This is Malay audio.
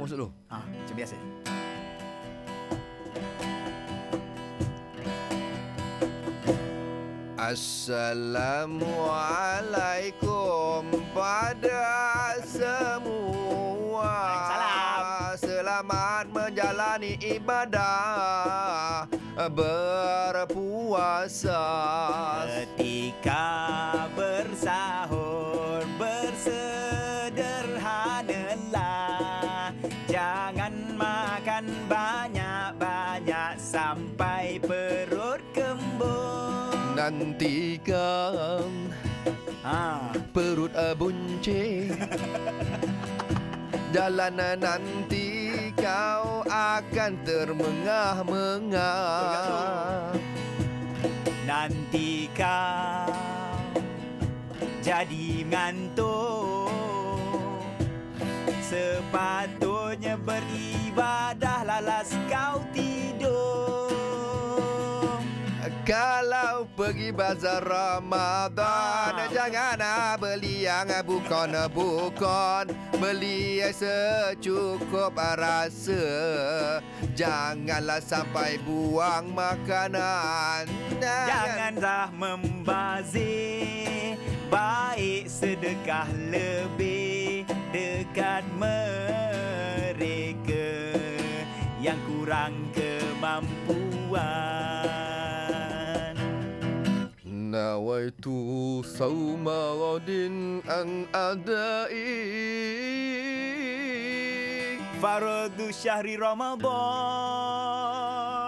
Aku masuk dulu. Ha, macam biasa. Assalamualaikum pada semua. Selamat menjalani ibadah berpuasa. Ketika Jangan makan banyak-banyak sampai perut kembung. Nantikan ha. perut buncit Jalan nanti kau akan termengah-mengah. Nanti kau jadi ngantuk Sepatutnya beribadah lalas kau tidur. Kalau pergi bazar Ramadan Ah. Jangan ah, beli yang bukan-bukan Beli secukup rasa. Janganlah sampai buang makanan. Janganlah membazir Baik sedekah lebih Dekat mereka Yang kurang kemampuan. Nawaitu sawma ghadin an adai. Faradu syahri Ramadan